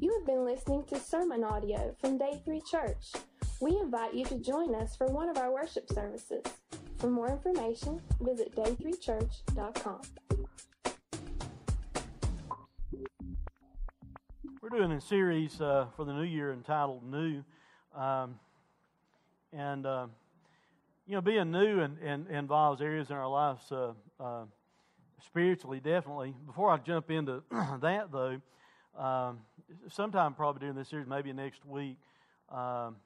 You have been listening to sermon audio from Day 3 Church. We invite you to join us for one of our worship services. For more information, visit day3church.com. We're doing a series uh, for the new year entitled New. Um, and, uh, you know, being new and, and, involves areas in our lives uh, uh spiritually, definitely. Before I jump into that, though, um, sometime probably during this series, maybe next week, um,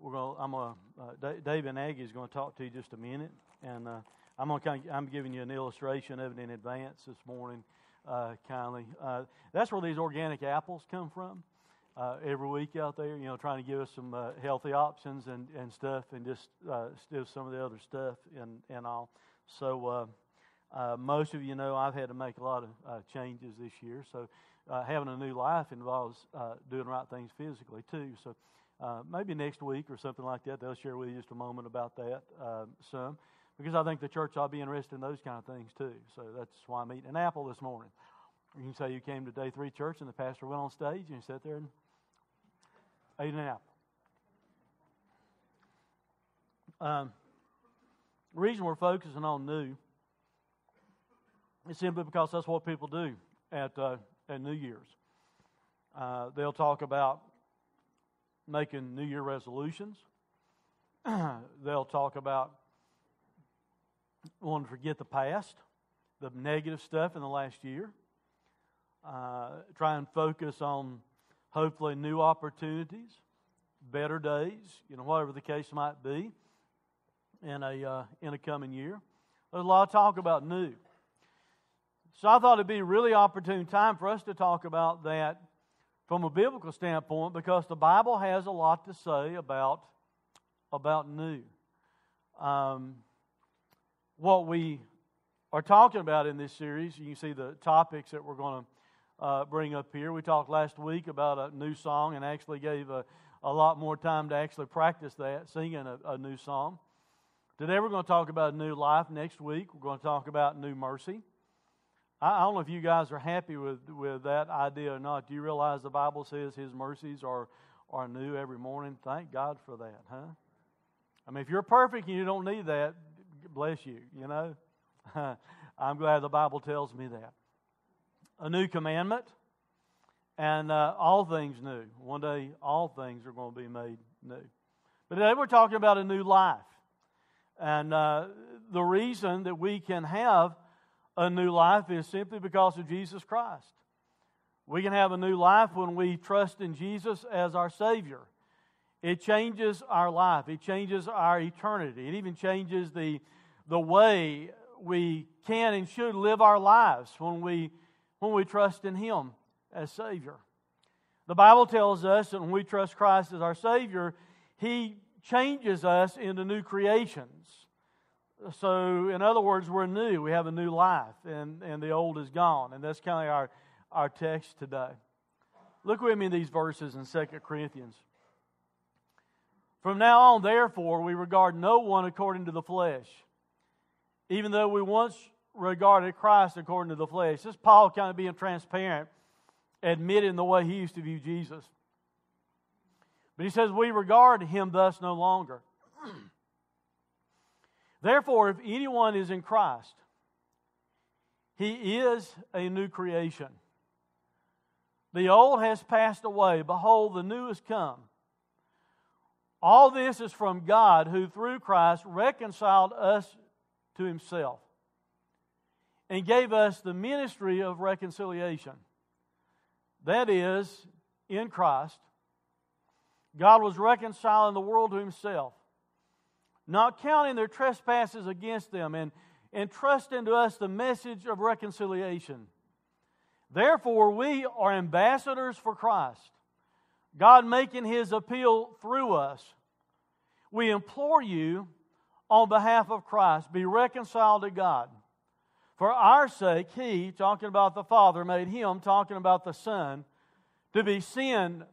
we're going. I'm going. Uh, Dave and Aggie is going to talk to you just a minute, and uh, I'm going kind of, I'm giving you an illustration of it in advance this morning, uh, kindly. Uh, that's where these organic apples come from. Uh, every week out there, you know, trying to give us some uh, healthy options and, and stuff, and just still some of the other stuff and and all. So uh, most of you know I've had to make a lot of uh, changes this year. So uh, having a new life involves uh, doing the right things physically too. So uh, maybe next week or something like that, they'll share with you just a moment about that uh, some. Because I think the church ought to be interested in those kind of things too. So that's why I'm eating an apple this morning. You can say you came to Day 3 Church and the pastor went on stage and you sat there and ate an apple. Um, the reason we're focusing on new it's simply because that's what people do at, at New Year's. Uh, they'll talk about making New Year resolutions. they'll talk about wanting to forget the past, the negative stuff in the last year. Uh, try and focus on hopefully new opportunities, better days, you know, whatever the case might be in a, uh, in a coming year. There's a lot of talk about new. So I thought it'd be a really opportune time for us to talk about that from a biblical standpoint because the Bible has a lot to say about, about new. Um, what we are talking about in this series, you can see the topics that we're going to uh, bring up here. We talked last week about a new song and actually gave a, a lot more time to actually practice that, singing a, a new song. Today we're going to talk about new life. Next week we're going to talk about new mercy. I don't know if you guys are happy with, with that idea or not. Do you realize the Bible says His mercies are, are new every morning? Thank God for that, huh? I mean, if you're perfect and you don't need that, bless you, you know? I'm glad the Bible tells me that. A new commandment and uh, all things new. One day, all things are going to be made new. But today we're talking about a new life. And uh, the reason that we can have a new life is simply because of Jesus Christ. We can have a new life when we trust in Jesus as our Savior. It changes our life, it changes our eternity, it even changes the, the way we can and should live our lives when we, when we trust in Him as Savior. The Bible tells us that when we trust Christ as our Savior, He changes us into new creations. So, in other words, we're new. We have a new life, and, and the old is gone. And that's kind of our, our text today. Look with me these verses in 2 Corinthians. From now on, therefore, we regard no one according to the flesh, even though we once regarded Christ according to the flesh. This is Paul kind of being transparent, admitting the way he used to view Jesus. But he says, We regard him thus no longer. Therefore, if anyone is in Christ, he is a new creation. The old has passed away. Behold, the new has come. All this is from God, who through Christ reconciled us to himself and gave us the ministry of reconciliation. That is, in Christ, God was reconciling the world to himself not counting their trespasses against them, and entrusting to us the message of reconciliation. Therefore, we are ambassadors for Christ, God making his appeal through us. We implore you on behalf of Christ, be reconciled to God. For our sake, he, talking about the Father, made him, talking about the Son, to be sin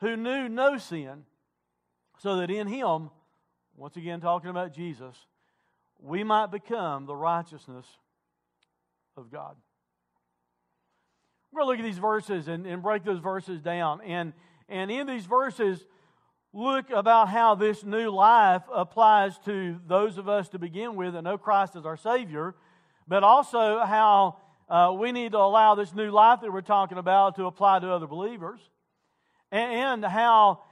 who knew no sin, so that in him once again talking about Jesus, we might become the righteousness of God. We're going to look at these verses and, and break those verses down. And, and in these verses, look about how this new life applies to those of us to begin with that know Christ as our Savior, but also how uh, we need to allow this new life that we're talking about to apply to other believers, and, and how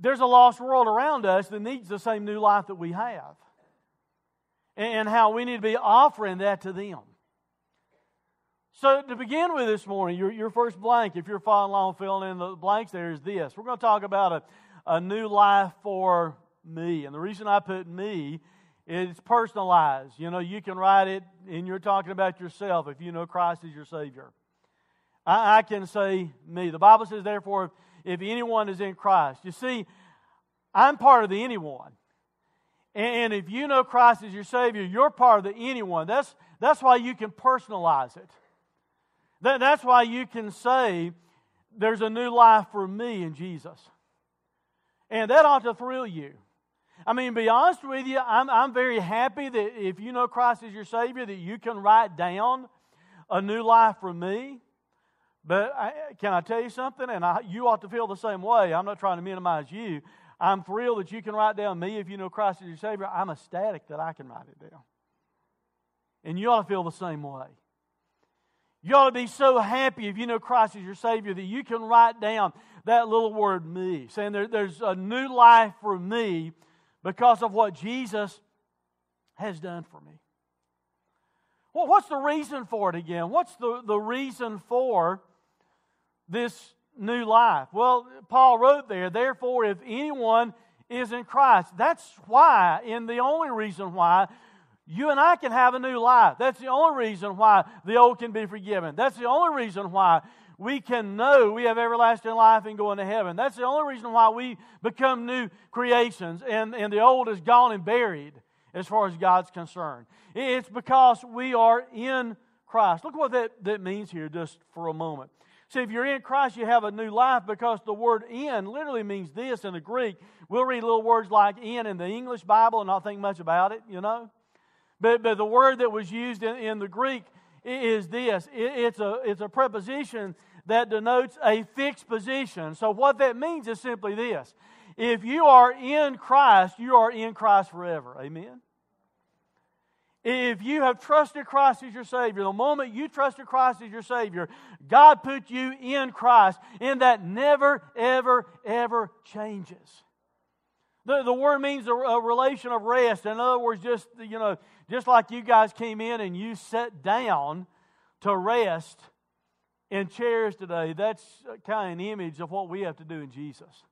there's a lost world around us that needs the same new life that we have, and how we need to be offering that to them. So, to begin with this morning, your, your first blank, if you're following along, filling in the blanks, there is this. We're going to talk about a, a new life for me. And the reason I put me it's personalized. You know, you can write it and you're talking about yourself if you know Christ as your Savior. I, I can say me. The Bible says, therefore, if anyone is in Christ. You see, I'm part of the anyone. And if you know Christ as your Savior, you're part of the anyone. That's, that's why you can personalize it. That, that's why you can say, there's a new life for me in Jesus. And that ought to thrill you. I mean, be honest with you, I'm, I'm very happy that if you know Christ as your Savior, that you can write down a new life for me. But I, can I tell you something? And I, you ought to feel the same way. I'm not trying to minimize you. I'm thrilled that you can write down me if you know Christ as your Savior. I'm ecstatic that I can write it down. And you ought to feel the same way. You ought to be so happy if you know Christ as your Savior that you can write down that little word me, saying there, there's a new life for me because of what Jesus has done for me. Well, what's the reason for it again? What's the, the reason for this new life? Well, Paul wrote there, therefore, if anyone is in Christ, that's why, and the only reason why, you and I can have a new life. That's the only reason why the old can be forgiven. That's the only reason why we can know we have everlasting life and go into heaven. That's the only reason why we become new creations and, and the old is gone and buried as far as God's concerned. It's because we are in Christ. Look what that, that means here just for a moment. See, if you're in Christ, you have a new life because the word in literally means this in the Greek. We'll read little words like in in the English Bible and not think much about it, you know. But, but the word that was used in, in the Greek is this it, it's, a, it's a preposition that denotes a fixed position. So, what that means is simply this if you are in Christ, you are in Christ forever. Amen. If you have trusted Christ as your Savior, the moment you trusted Christ as your Savior, God put you in Christ, and that never, ever, ever changes. The, the word means a, a relation of rest. In other words, just you know, just like you guys came in and you sat down to rest in chairs today, that's kind of an image of what we have to do in Jesus.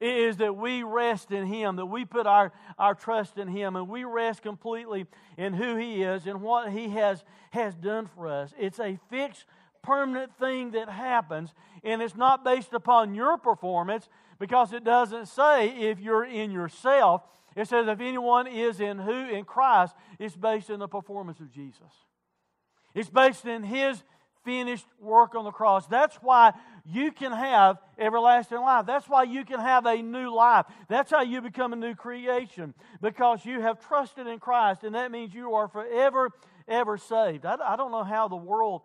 Is that we rest in Him, that we put our, our trust in Him, and we rest completely in who He is and what He has, has done for us. It's a fixed, permanent thing that happens, and it's not based upon your performance because it doesn't say if you're in yourself. It says if anyone is in who? In Christ, it's based in the performance of Jesus. It's based in His finished work on the cross. That's why you can have everlasting life. That's why you can have a new life. That's how you become a new creation because you have trusted in Christ, and that means you are forever, ever saved. I, I don't know how the world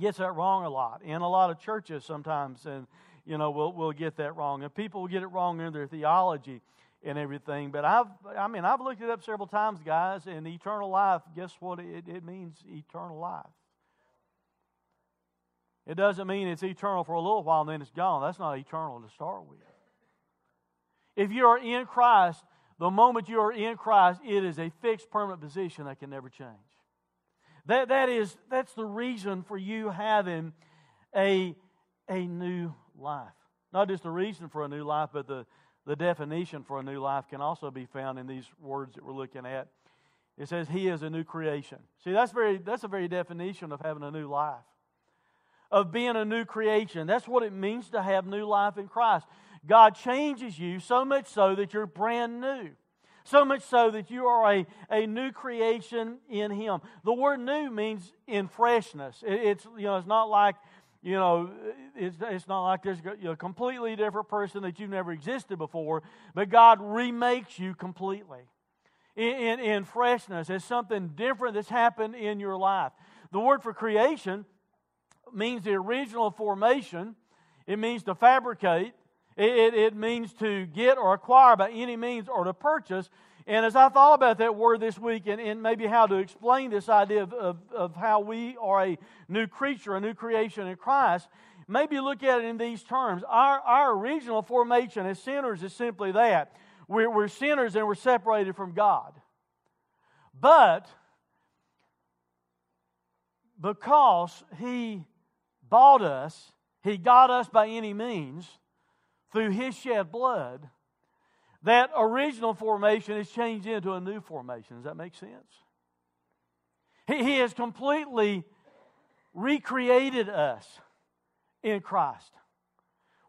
gets that wrong a lot. In a lot of churches, sometimes, and you know, we'll, we'll get that wrong. And people will get it wrong in their theology and everything. But I've, I mean, I've looked it up several times, guys, and eternal life, guess what? It, it means eternal life. It doesn't mean it's eternal for a little while and then it's gone. That's not eternal to start with. If you are in Christ, the moment you are in Christ, it is a fixed permanent position that can never change. That, that is, that's the reason for you having a, a new life. Not just the reason for a new life, but the, the definition for a new life can also be found in these words that we're looking at. It says, He is a new creation. See, that's, very, that's a very definition of having a new life of being a new creation. That's what it means to have new life in Christ. God changes you so much so that you're brand new. So much so that you are a, a new creation in Him. The word new means in freshness. It, it's, you know, it's not like, you know, it's, it's not like there's a completely different person that you've never existed before, but God remakes you completely. In, in, in freshness, it's something different that's happened in your life. The word for creation means the original formation, it means to fabricate, it, it, it means to get or acquire by any means or to purchase. And as I thought about that word this week and, and maybe how to explain this idea of, of, of how we are a new creature, a new creation in Christ, maybe look at it in these terms. Our, our original formation as sinners is simply that we're, we're sinners and we're separated from God. But because He bought us, He got us by any means through His shed blood, that original formation is changed into a new formation. Does that make sense? He, he has completely recreated us in Christ.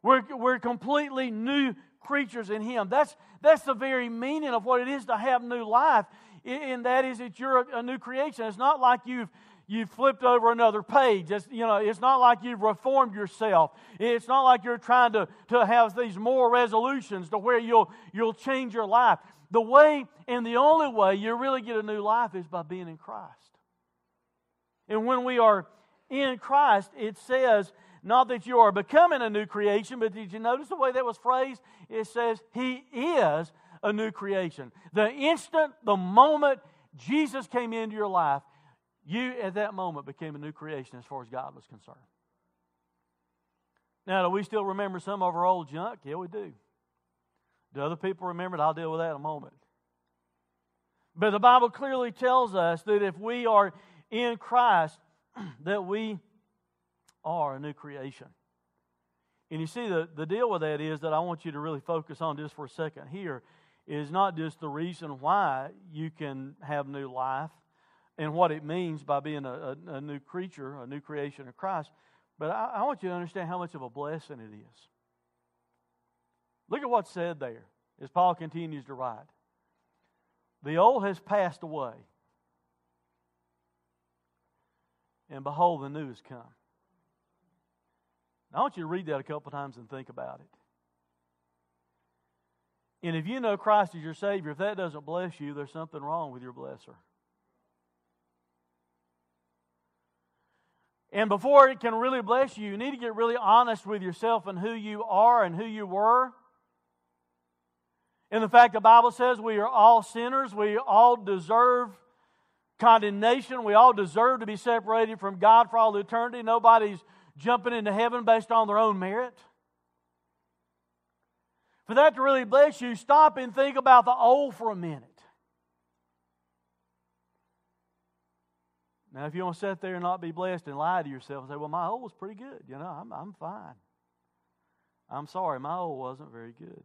We're, we're completely new creatures in Him. That's, that's the very meaning of what it is to have new life, and that is that you're a, a new creation. It's not like you've you've flipped over another page. It's, you know, it's not like you've reformed yourself. It's not like you're trying to, to have these moral resolutions to where you'll, you'll change your life. The way and the only way you really get a new life is by being in Christ. And when we are in Christ, it says, not that you are becoming a new creation, but did you notice the way that was phrased? It says, He is a new creation. The instant, the moment Jesus came into your life, you, at that moment, became a new creation as far as God was concerned. Now, do we still remember some of our old junk? Yeah, we do. Do other people remember it? I'll deal with that in a moment. But the Bible clearly tells us that if we are in Christ, that we are a new creation. And you see, the, the deal with that is that I want you to really focus on just for a second here is not just the reason why you can have new life, and what it means by being a, a, a new creature, a new creation of Christ. But I, I want you to understand how much of a blessing it is. Look at what's said there as Paul continues to write. The old has passed away, and behold, the new has come. Now, I want you to read that a couple times and think about it. And if you know Christ as your Savior, if that doesn't bless you, there's something wrong with your blesser. And before it can really bless you, you need to get really honest with yourself and who you are and who you were. And the fact the Bible says we are all sinners, we all deserve condemnation, we all deserve to be separated from God for all eternity. Nobody's jumping into heaven based on their own merit. For that to really bless you, stop and think about the old for a minute. Now, if you want to sit there and not be blessed and lie to yourself and say, well, my old was pretty good, you know, I'm, I'm fine. I'm sorry, my old wasn't very good.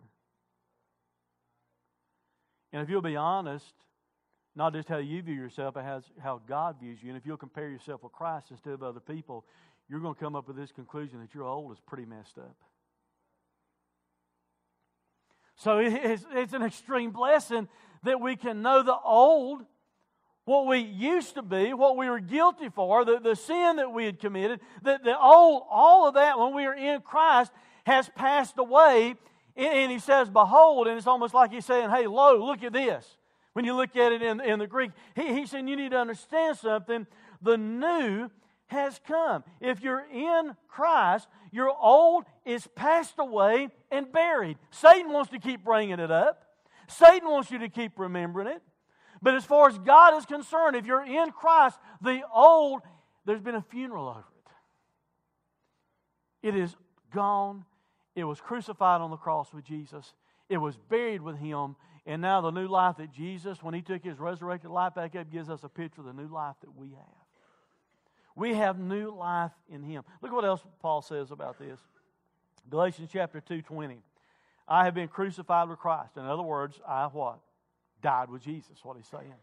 And if you'll be honest, not just how you view yourself, but how God views you, and if you'll compare yourself with Christ instead of other people, you're going to come up with this conclusion that your old is pretty messed up. So it's, it's an extreme blessing that we can know the old what we used to be, what we were guilty for, the, the sin that we had committed, that the old, all of that when we are in Christ has passed away. And he says, Behold, and it's almost like he's saying, Hey, lo, look at this. When you look at it in, in the Greek, he, he's saying you need to understand something. The new has come. If you're in Christ, your old is passed away and buried. Satan wants to keep bringing it up. Satan wants you to keep remembering it. But as far as God is concerned, if you're in Christ, the old, there's been a funeral over it. It is gone. It was crucified on the cross with Jesus. It was buried with Him. And now the new life that Jesus, when He took His resurrected life back up, gives us a picture of the new life that we have. We have new life in Him. Look what else Paul says about this. Galatians chapter 2 20. I have been crucified with Christ. In other words, I what? Died with Jesus, what he's saying.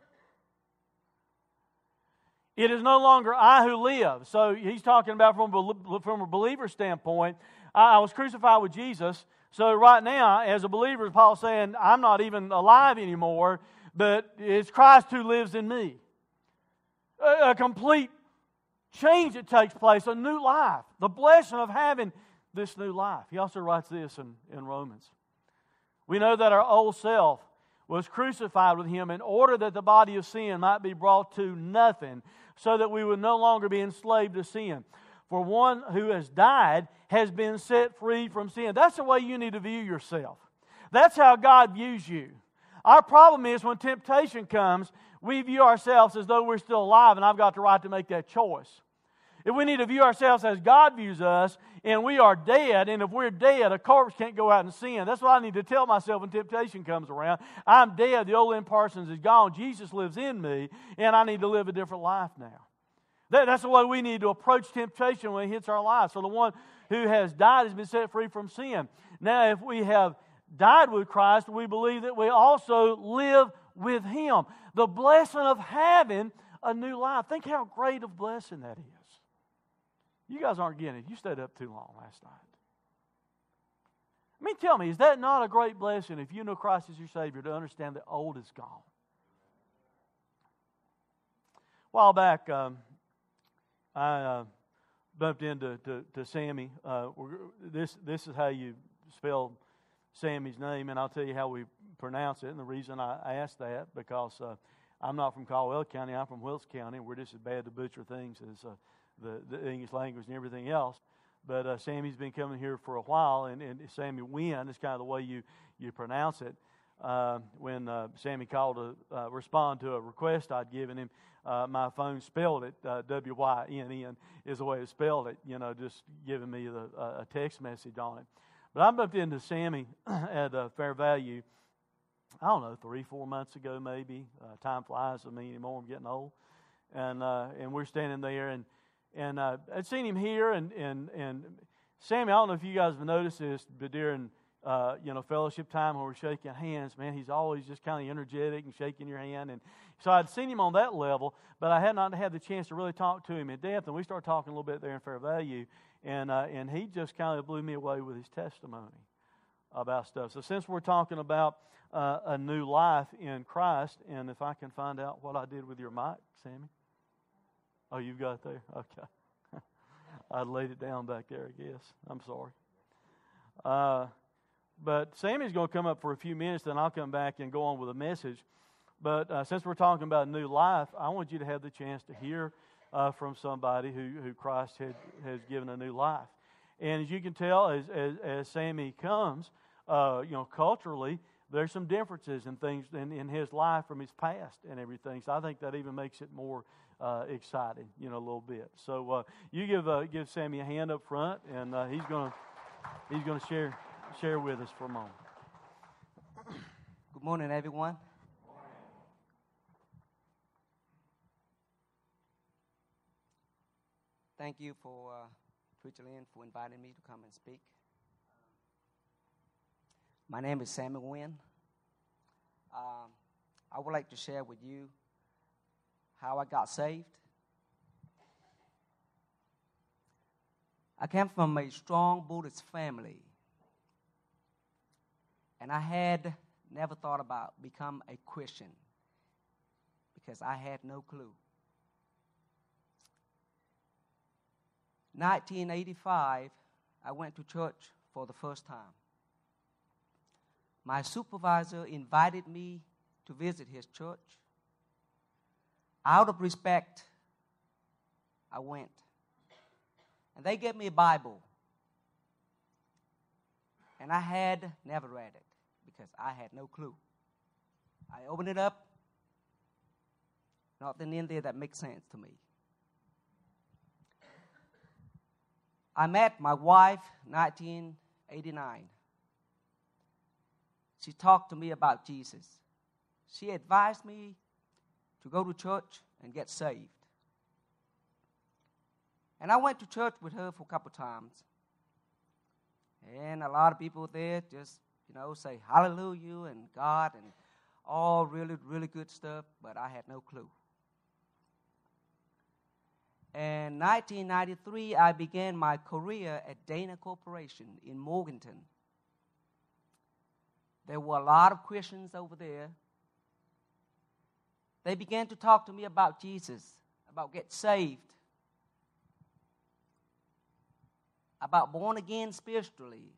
It is no longer I who live. So he's talking about from a, from a believer standpoint. I, I was crucified with Jesus. So right now, as a believer, Paul's saying, I'm not even alive anymore, but it's Christ who lives in me. A, a complete change that takes place, a new life, the blessing of having this new life. He also writes this in, in Romans. We know that our old self was crucified with him in order that the body of sin might be brought to nothing, so that we would no longer be enslaved to sin. For one who has died has been set free from sin. That's the way you need to view yourself. That's how God views you. Our problem is when temptation comes, we view ourselves as though we're still alive and I've got the right to make that choice. If we need to view ourselves as God views us and we are dead, and if we're dead, a corpse can't go out and sin. That's what I need to tell myself when temptation comes around. I'm dead. The old Lynn Parsons is gone. Jesus lives in me, and I need to live a different life now. That, that's the way we need to approach temptation when it hits our lives. So the one who has died has been set free from sin. Now, if we have died with Christ, we believe that we also live with Him. The blessing of having a new life. Think how great of blessing that is. You guys aren't getting it. You stayed up too long last night. I mean, tell me, is that not a great blessing if you know Christ as your Savior to understand that old is gone? A while back, um, I uh, bumped into to, to Sammy. Uh, this, this is how you spell Sammy's name, and I'll tell you how we pronounce it. And the reason I asked that, because uh, I'm not from Caldwell County, I'm from Wilkes County, we're just as bad to butcher things as uh, the, the English language and everything else. But uh, Sammy's been coming here for a while, and, and Sammy Wynn is kind of the way you, you pronounce it. Uh, when uh, Sammy called to uh, respond to a request I'd given him, uh, my phone spelled it uh, W Y N N is the way it spelled it. You know, just giving me the, a text message on it. But I bumped into Sammy at uh, Fair Value. I don't know, three, four months ago, maybe. time flies with me anymore. I'm getting old, and and we're standing there, and and uh, I'd seen him here, and, and, and Sammy, I don't know if you guys have noticed this, but during uh, you know fellowship time when we're shaking hands, man, he's always just kind of energetic and shaking your hand. And so I'd seen him on that level, but I had not had the chance to really talk to him in depth. And we started talking a little bit there in Fair Value, and uh, and he just kind of blew me away with his testimony about stuff. So since we're talking about uh, a new life in Christ, and if I can find out what I did with your mic, Sammy. Oh, you've got there? Okay. I laid it down back there, I guess. I'm sorry. Uh, but Sammy's going to come up for a few minutes, then I'll come back and go on with a message. But uh, since we're talking about new life, I want you to have the chance to hear uh, from somebody who, who Christ had, has given a new life. And as you can tell, as, as, as Sammy comes, uh, you know, culturally, there's some differences in things in, in his life from his past and everything. So I think that even makes it more uh, exciting, you know, a little bit. So uh, you give uh, give Sammy a hand up front, and uh, he's gonna he's gonna share share with us for a moment. Good morning, everyone. Thank you for uh, Preacher Lynn for inviting me to come and speak. My name is Samuel Wynn. Um, I would like to share with you how I got saved. I came from a strong Buddhist family, and I had never thought about become a Christian because I had no clue. 1985, I went to church for the first time. My supervisor invited me to visit his church. Out of respect, I went. And they gave me a Bible. And I had never read it because I had no clue. I opened it up, nothing in there that makes sense to me. I met my wife 1989. She talked to me about Jesus. She advised me to go to church and get saved. And I went to church with her for a couple times. And a lot of people there just, you know, say hallelujah and God and all really, really good stuff, but I had no clue. In 1993, I began my career at Dana Corporation in Morganton. There were a lot of Christians over there they began to talk to me about Jesus, about get saved, about born again spiritually.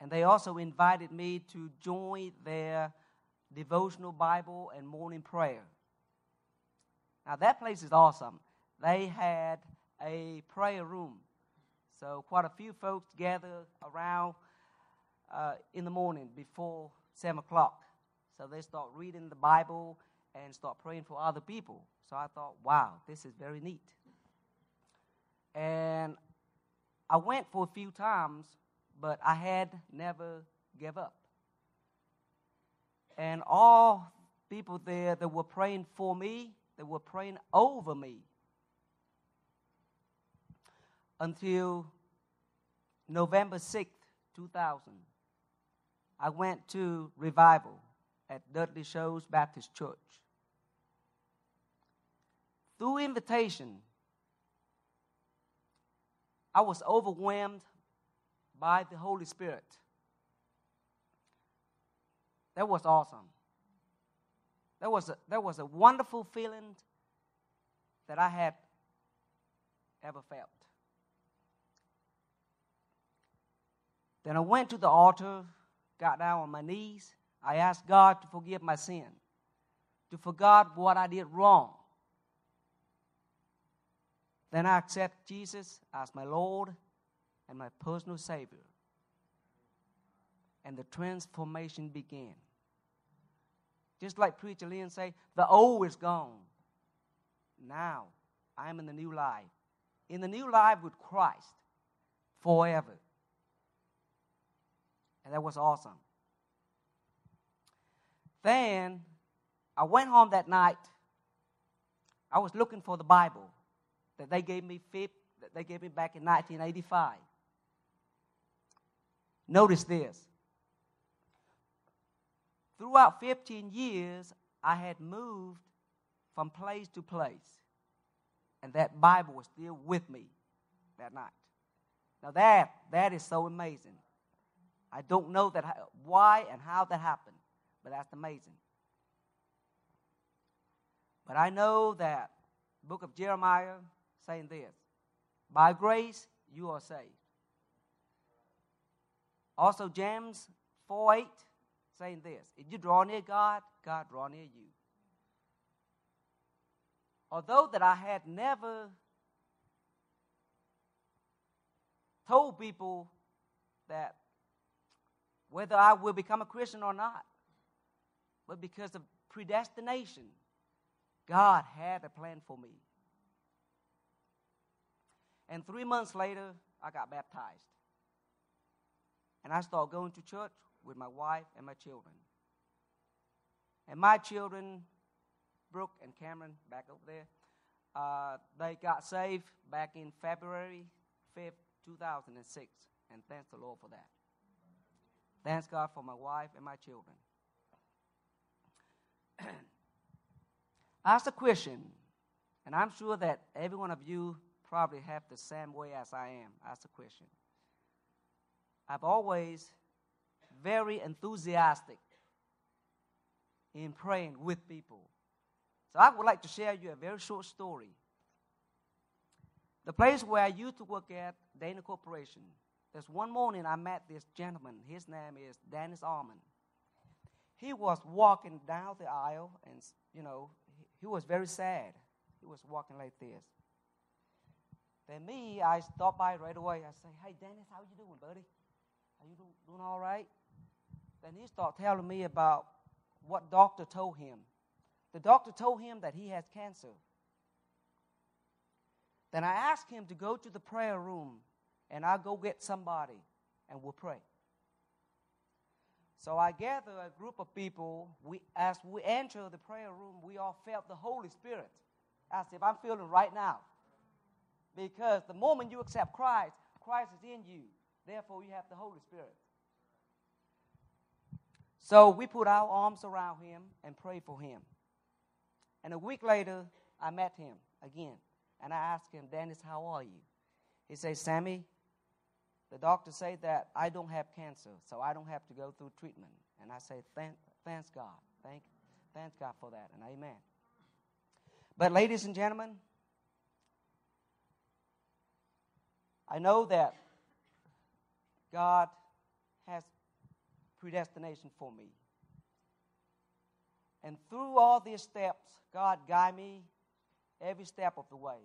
And they also invited me to join their devotional Bible and morning prayer. Now, that place is awesome. they had a prayer room. So quite a few folks gather around uh, in the morning before 7 o'clock. So they start reading the Bible and start praying for other people. So I thought, wow, this is very neat. And I went for a few times, but I had never give up. And all people there that were praying for me, they were praying over me. Until November 6th, 2000, I went to revival at Dudley Shoals Baptist Church. Through invitation, I was overwhelmed by the Holy Spirit. That was awesome. That was a, that was a wonderful feeling that I had ever felt. Then I went to the altar, got down on my knees. I asked God to forgive my sin, to forget what I did wrong. Then I accept Jesus as my Lord and my personal Savior. And the transformation began. Just like Preacher Lynn say, the old is gone. Now I am in the new life. In the new life with Christ forever. And that was awesome. Then I went home that night. I was looking for the Bible that they gave me that they gave me back in 1985. Notice this. Throughout 15 years, I had moved from place to place, and that Bible was still with me that night. Now that that is so amazing. I don't know that why and how that happened, but that's amazing. But I know that book of Jeremiah saying this, by grace you are saved. Also James 4 8 saying this, if you draw near God, God draw near you. Although that I had never told people that whether I will become a Christian or not. But because of predestination, God had a plan for me. And three months later, I got baptized. And I started going to church with my wife and my children. And my children, Brooke and Cameron, back over there, uh, they got saved back in February 5th, 2006. And thanks the Lord for that. Thanks God for my wife and my children. Ask a question, and I'm sure that every one of you probably have the same way as I am. Ask a question. I've always very enthusiastic in praying with people. So I would like to share you a very short story. The place where I used to work at, Dana Corporation, there's one morning I met this gentleman. His name is Dennis Almond. He was walking down the aisle, and you know, he was very sad. He was walking like this. Then me, I stopped by right away. I say, "Hey, Dennis, how you doing, buddy? Are you doing all right?" Then he started telling me about what doctor told him. The doctor told him that he has cancer. Then I asked him to go to the prayer room and I'll go get somebody and we'll pray. So I gather a group of people. We, as we enter the prayer room, we all felt the Holy Spirit, as if I'm feeling right now. Because the moment you accept Christ, Christ is in you. Therefore, you have the Holy Spirit. So we put our arms around him and prayed for him. And a week later, I met him again. And I asked him, Dennis, how are you? He says, Sammy, the doctor said that I don't have cancer, so I don't have to go through treatment. And I say, Thank, thanks God. Thank, thanks God for that, and amen. But, ladies and gentlemen, I know that God has predestination for me. And through all these steps, God guide me every step of the way.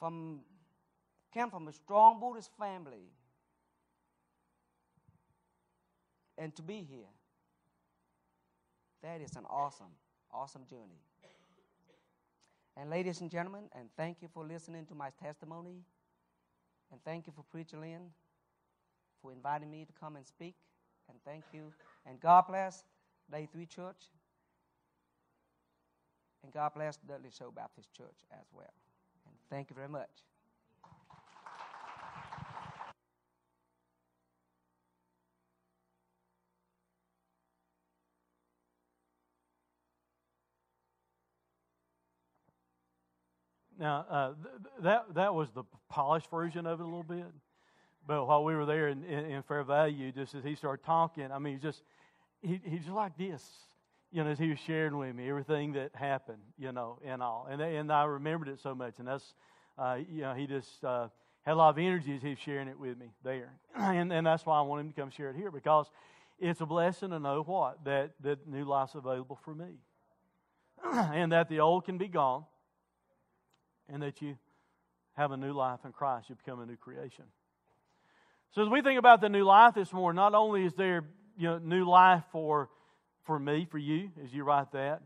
From came from a strong Buddhist family and to be here. That is an awesome, awesome journey. And ladies and gentlemen, and thank you for listening to my testimony. And thank you for Preacher Lynn for inviting me to come and speak. And thank you. And God bless Day 3 Church. And God bless Dudley Show Baptist Church as well. And thank you very much. Now, uh, th- that, that was the polished version of it a little bit. But while we were there in, in, in Fair Value, just as he started talking, I mean, just he, he's just like this, you know, as he was sharing with me everything that happened, you know, and all. And, and I remembered it so much. And that's, uh, you know, he just uh, had a lot of energy as he was sharing it with me there. and, and that's why I want him to come share it here because it's a blessing to know what? That, that new life's available for me. and that the old can be gone and that you have a new life in Christ. You become a new creation. So as we think about the new life this morning, not only is there you know new life for for me, for you, as you write that,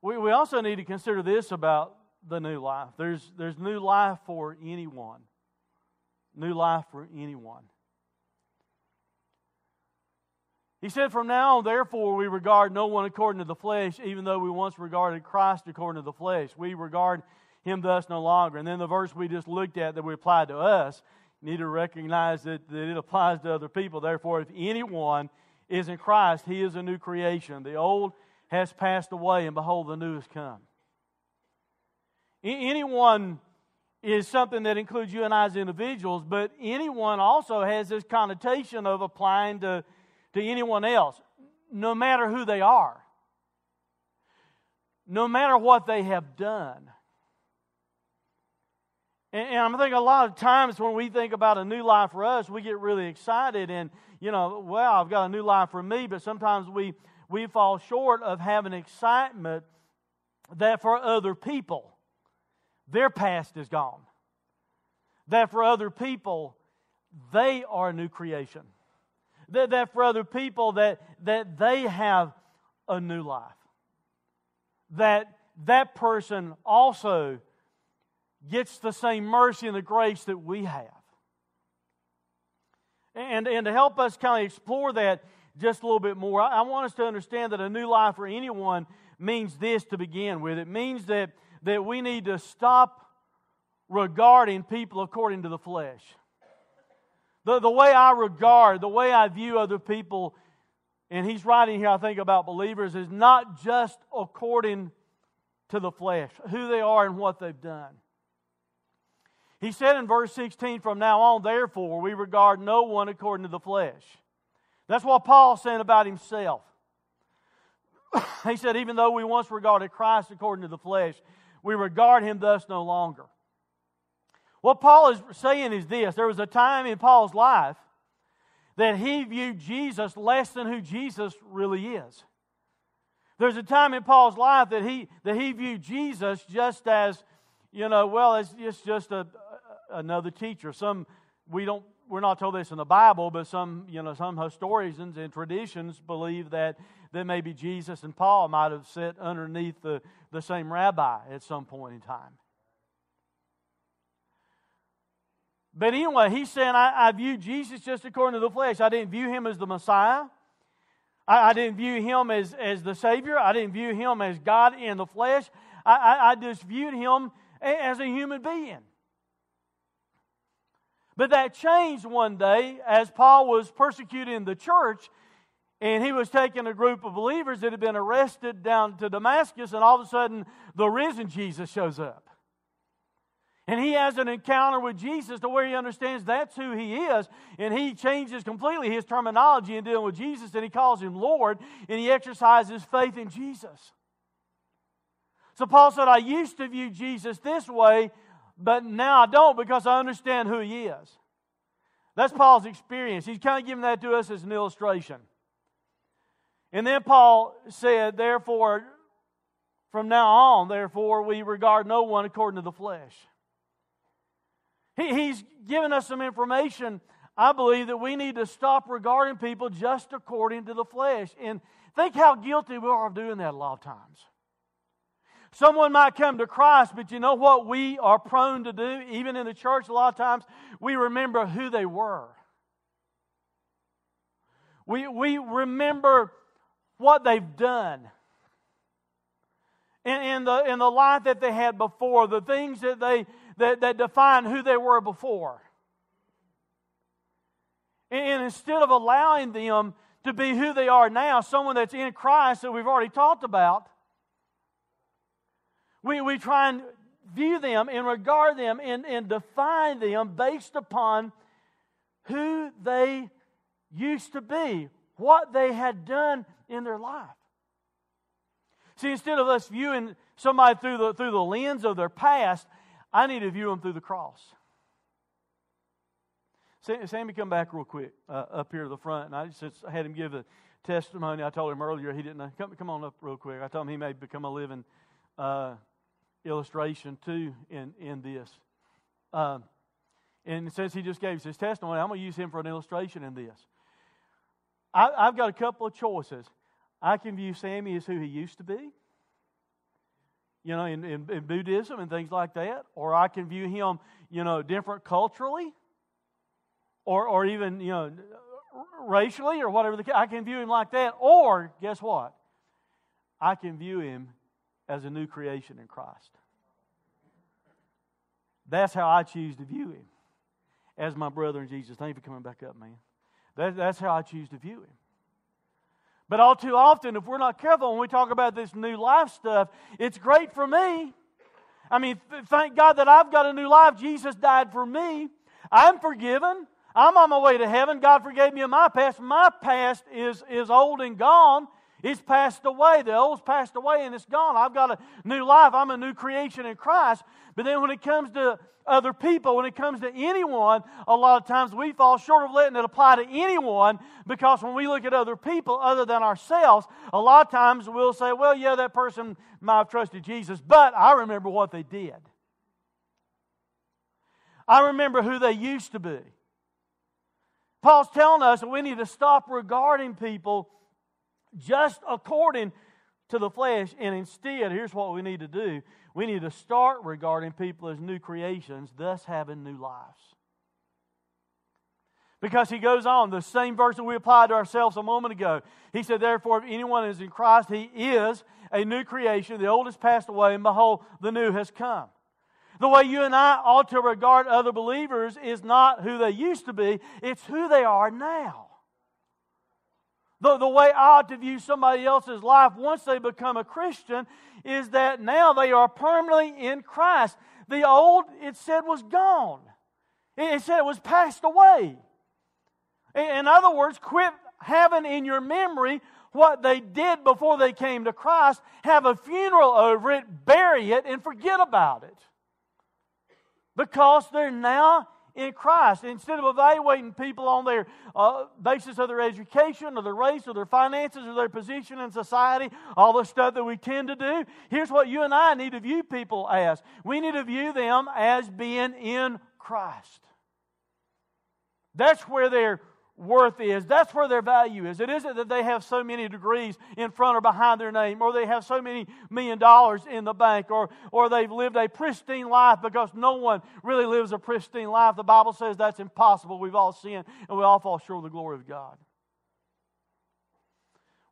we, we also need to consider this about the new life. There's there's new life for anyone. New life for anyone. He said, From now on, therefore, we regard no one according to the flesh, even though we once regarded Christ according to the flesh. We regard him thus no longer. And then the verse we just looked at that we applied to us, need to recognize that, that it applies to other people. Therefore, if anyone is in Christ, he is a new creation. The old has passed away, and behold, the new has come. Anyone is something that includes you and I as individuals, but anyone also has this connotation of applying to, to anyone else, no matter who they are, no matter what they have done. And, and I'm thinking a lot of times when we think about a new life for us, we get really excited and, you know, well, I've got a new life for me, but sometimes we, we fall short of having excitement that for other people, their past is gone. That for other people, they are a new creation. That, that for other people, that, that they have a new life. That that person also gets the same mercy and the grace that we have. And, and to help us kind of explore that just a little bit more, I, I want us to understand that a new life for anyone means this to begin with. It means that, that we need to stop regarding people according to the flesh. The, the way I regard, the way I view other people, and he's writing here, I think, about believers, is not just according to the flesh, who they are and what they've done. He said in verse 16, From now on, therefore, we regard no one according to the flesh. That's what Paul said about himself. he said, Even though we once regarded Christ according to the flesh, we regard him thus no longer. What Paul is saying is this there was a time in Paul's life that he viewed Jesus less than who Jesus really is. There's a time in Paul's life that he, that he viewed Jesus just as, you know, well, it's, it's just a, another teacher. Some we don't we're not told this in the Bible, but some you know some historians and traditions believe that that maybe Jesus and Paul might have sat underneath the, the same rabbi at some point in time. But anyway, he's saying, I, I view Jesus just according to the flesh. I didn't view him as the Messiah. I, I, didn't view him as, as the Savior. I didn't view him as God in the flesh. I, I, I just viewed him as a human being. But that changed one day as Paul was persecuting the church and he was taking a group of believers that had been arrested down to Damascus, and all of a sudden the risen Jesus shows up. And he has an encounter with Jesus to where he understands that's who he is. And he changes completely his terminology in dealing with Jesus and he calls him Lord and he exercises faith in Jesus. So Paul said, I used to view Jesus this way, but now I don't because I understand who he is. That's Paul's experience. He's kind of giving that to us as an illustration. And then Paul said, therefore, from now on, therefore, we regard no one according to the flesh. He, he's given us some information. I believe that we need to stop regarding people just according to the flesh. And think how guilty we are of doing that a lot of times. Someone might come to Christ, but you know what we are prone to do, even in the church, a lot of times? We remember who they were. We, we remember what they've done in, in, the, in the life that they had before, the things that, they, that, that define who they were before. And instead of allowing them to be who they are now, someone that's in Christ that we've already talked about, we, we try and view them and regard them and, and define them based upon who they used to be, what they had done in their life. See, instead of us viewing somebody through the, through the lens of their past, I need to view them through the cross. Sammy, come back real quick uh, up here to the front. And I just had him give a testimony. I told him earlier he didn't. Come, come on up real quick. I told him he may become a living uh, illustration too in, in this. Um, and since he just gave us his testimony, I'm going to use him for an illustration in this. I, I've got a couple of choices. I can view Sammy as who he used to be, you know, in, in, in, Buddhism and things like that, or I can view him, you know, different culturally, or, or even, you know, racially or whatever the. I can view him like that, or guess what? I can view him as a new creation in Christ. That's how I choose to view him as my brother in Jesus. Thank you for coming back up, man. That, that's how I choose to view him. But all too often, if we're not careful when we talk about this new life stuff, it's great for me. I mean, thank God that I've got a new life. Jesus died for me. I'm forgiven. I'm on my way to heaven. God forgave me of my past. My past is, is old and gone. It's passed away. The old's passed away and it's gone. I've got a new life. I'm a new creation in Christ. But then when it comes to other people, when it comes to anyone, a lot of times we fall short of letting it apply to anyone because when we look at other people other than ourselves, a lot of times we'll say, well, yeah, that person might have trusted Jesus, but I remember what they did. I remember who they used to be. Paul's telling us that we need to stop regarding people just according to the flesh, and instead, here's what we need to do we need to start regarding people as new creations, thus having new lives. Because he goes on, the same verse that we applied to ourselves a moment ago. He said, Therefore, if anyone is in Christ, he is a new creation. The old has passed away, and behold, the new has come. The way you and I ought to regard other believers is not who they used to be, it's who they are now. The, the way I ought to view somebody else's life once they become a Christian is that now they are permanently in Christ. The old, it said, was gone. It said it was passed away. In other words, quit having in your memory what they did before they came to Christ, have a funeral over it, bury it, and forget about it. Because they're now in Christ. Instead of evaluating people on their uh, basis of their education or their race or their finances or their position in society, all the stuff that we tend to do, here's what you and I need to view people as. We need to view them as being in Christ. That's where they're worth is. That's where their value is. It isn't that they have so many degrees in front or behind their name, or they have so many million dollars in the bank, or, or they've lived a pristine life because no one really lives a pristine life. The Bible says that's impossible. We've all sinned and we all fall short of the glory of God.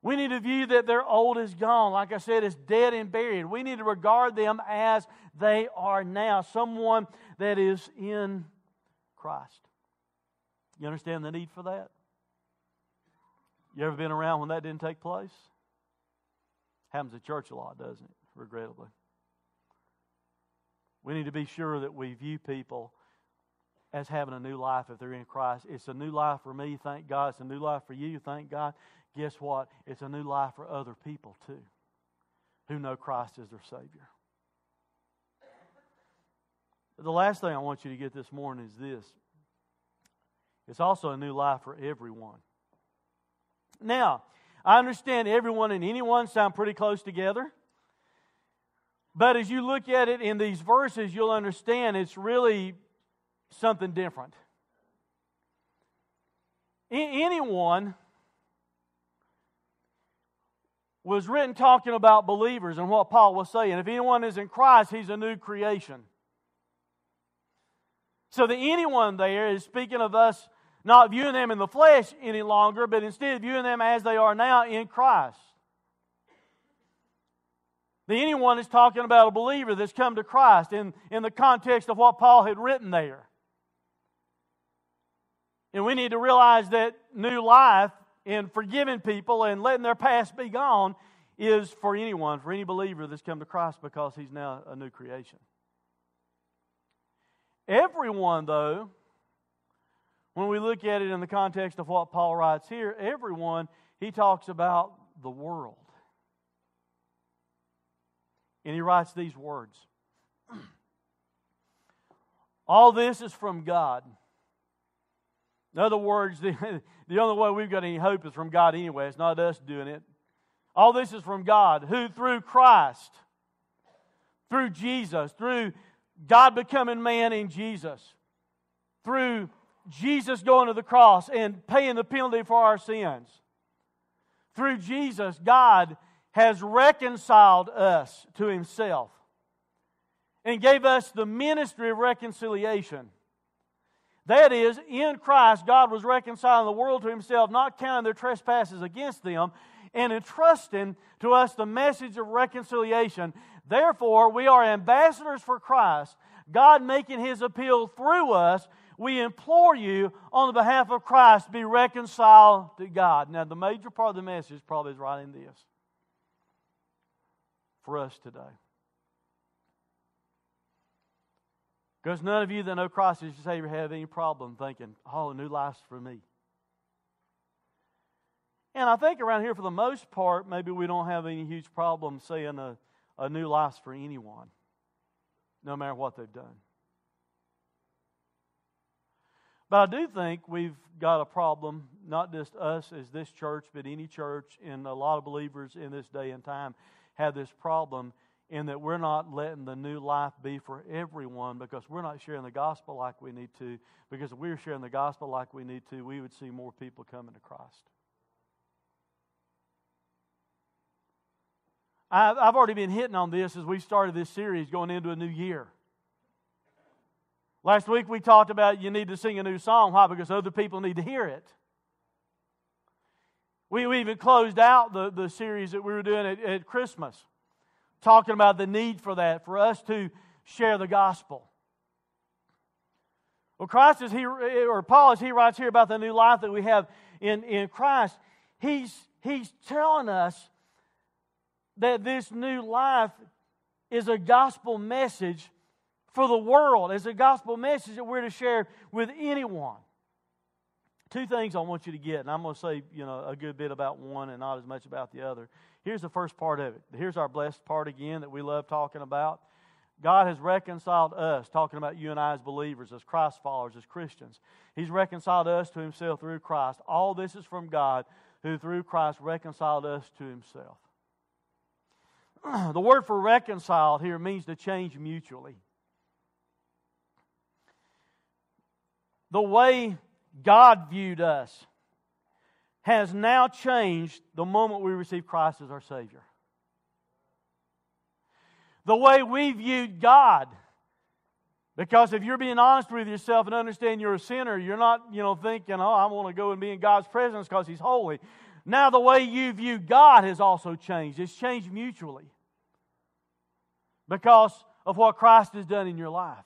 We need to view that their old is gone. Like I said, it's dead and buried. We need to regard them as they are now, someone that is in Christ. You understand the need for that? You ever been around when that didn't take place? Happens at church a lot, doesn't it? Regrettably. We need to be sure that we view people as having a new life if they're in Christ. It's a new life for me, thank God. It's a new life for you, thank God. Guess what? It's a new life for other people too who know Christ as their Savior. The last thing I want you to get this morning is this it's also a new life for everyone. Now, I understand everyone and anyone sound pretty close together. But as you look at it in these verses, you'll understand it's really something different. anyone was written talking about believers and what Paul was saying. If anyone is in Christ, he's a new creation. So the anyone there is speaking of us not viewing them in the flesh any longer, but instead viewing them as they are now in Christ. The anyone is talking about a believer that's come to Christ in, in the context of what Paul had written there. And we need to realize that new life in forgiving people and letting their past be gone is for anyone, for any believer that's come to Christ because he's now a new creation. Everyone, though, when we look at it in the context of what Paul writes here, everyone, he talks about the world. And he writes these words All this is from God. In other words, the, the only way we've got any hope is from God anyway. It's not us doing it. All this is from God, who through Christ, through Jesus, through God becoming man in Jesus, through Jesus going to the cross and paying the penalty for our sins, through Jesus, God has reconciled us to himself and gave us the ministry of reconciliation. That is, in Christ, God was reconciling the world to himself, not counting their trespasses against them, and entrusting to us the message of reconciliation. Therefore, we are ambassadors for Christ, God making his appeal through us. We implore you on the behalf of Christ be reconciled to God. Now, the major part of the message probably is right in this for us today. Because none of you that know Christ as your Savior have any problem thinking, oh, a new life's for me. And I think around here, for the most part, maybe we don't have any huge problem saying a, a new life's for anyone, no matter what they've done. But I do think we've got a problem, not just us as this church, but any church and a lot of believers in this day and time have this problem in that we're not letting the new life be for everyone because we're not sharing the gospel like we need to. Because if we were sharing the gospel like we need to, we would see more people coming to Christ. I've already been hitting on this as we started this series going into a new year. Last week we talked about you need to sing a new song. Why? Because other people need to hear it. We, we even closed out the, the series that we were doing at, at Christmas, talking about the need for that, for us to share the gospel. Well, Christ, as he, or Paul, as he writes here about the new life that we have in, in Christ, he's, he's telling us that this new life is a gospel message for the world, as a gospel message that we're to share with anyone two things I want you to get, and I'm going to say, you know, a good bit about one and not as much about the other. Here's the first part of it. Here's our blessed part again that we love talking about. God has reconciled us, talking about you and I as believers, as Christ followers, as Christians. He's reconciled us to Himself through Christ. All this is from God, who through Christ reconciled us to Himself. the word for reconciled here means to change mutually. The way God viewed us has now changed the moment we receive Christ as our Savior. The way we viewed God, because if you're being honest with yourself and understand you're a sinner, you're not, you know, thinking, oh, I want to go and be in God's presence because He's holy. Now the way you view God has also changed. It's changed mutually because of what Christ has done in your life.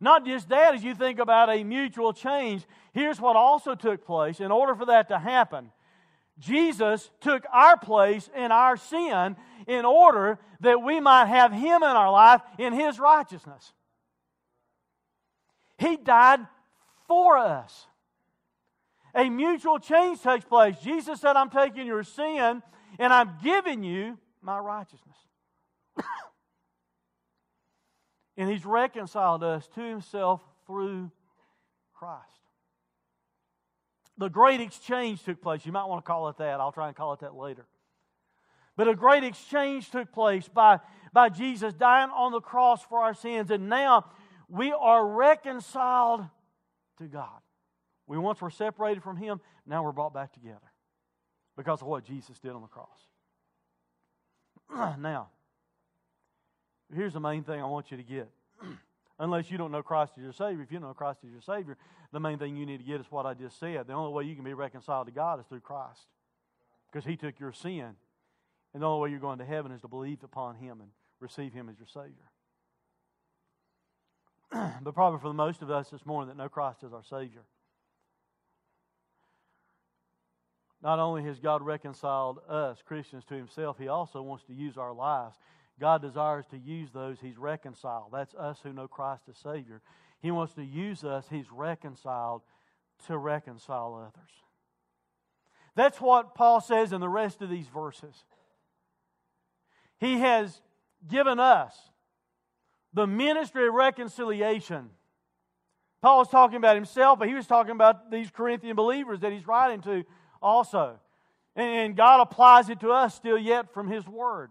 Not just that, as you think about a mutual change, here's what also took place. In order for that to happen, Jesus took our place in our sin in order that we might have Him in our life in His righteousness. He died for us. A mutual change takes place. Jesus said, I'm taking your sin and I'm giving you my righteousness. And He's reconciled us to Himself through Christ. The great exchange took place. You might want to call it that. I'll try and call it that later. But a great exchange took place by, by Jesus dying on the cross for our sins. And now we are reconciled to God. We once were separated from Him, now we're brought back together because of what Jesus did on the cross. now, here's the main thing I want you to get. Unless you don't know Christ as your Savior, if you know Christ as your Savior, the main thing you need to get is what I just said. The only way you can be reconciled to God is through Christ because He took your sin. And the only way you're going to heaven is to believe upon Him and receive Him as your Savior. but probably for the most of us this morning that know Christ as our Savior. Not only has God reconciled us, Christians, to Himself, He also wants to use our lives. God desires to use those He's reconciled. That's us who know Christ as Savior. He wants to use us, He's reconciled, to reconcile others. That's what Paul says in the rest of these verses. He has given us the ministry of reconciliation. Paul was talking about himself, but he was talking about these Corinthian believers that he's writing to also. And God applies it to us still yet from his word.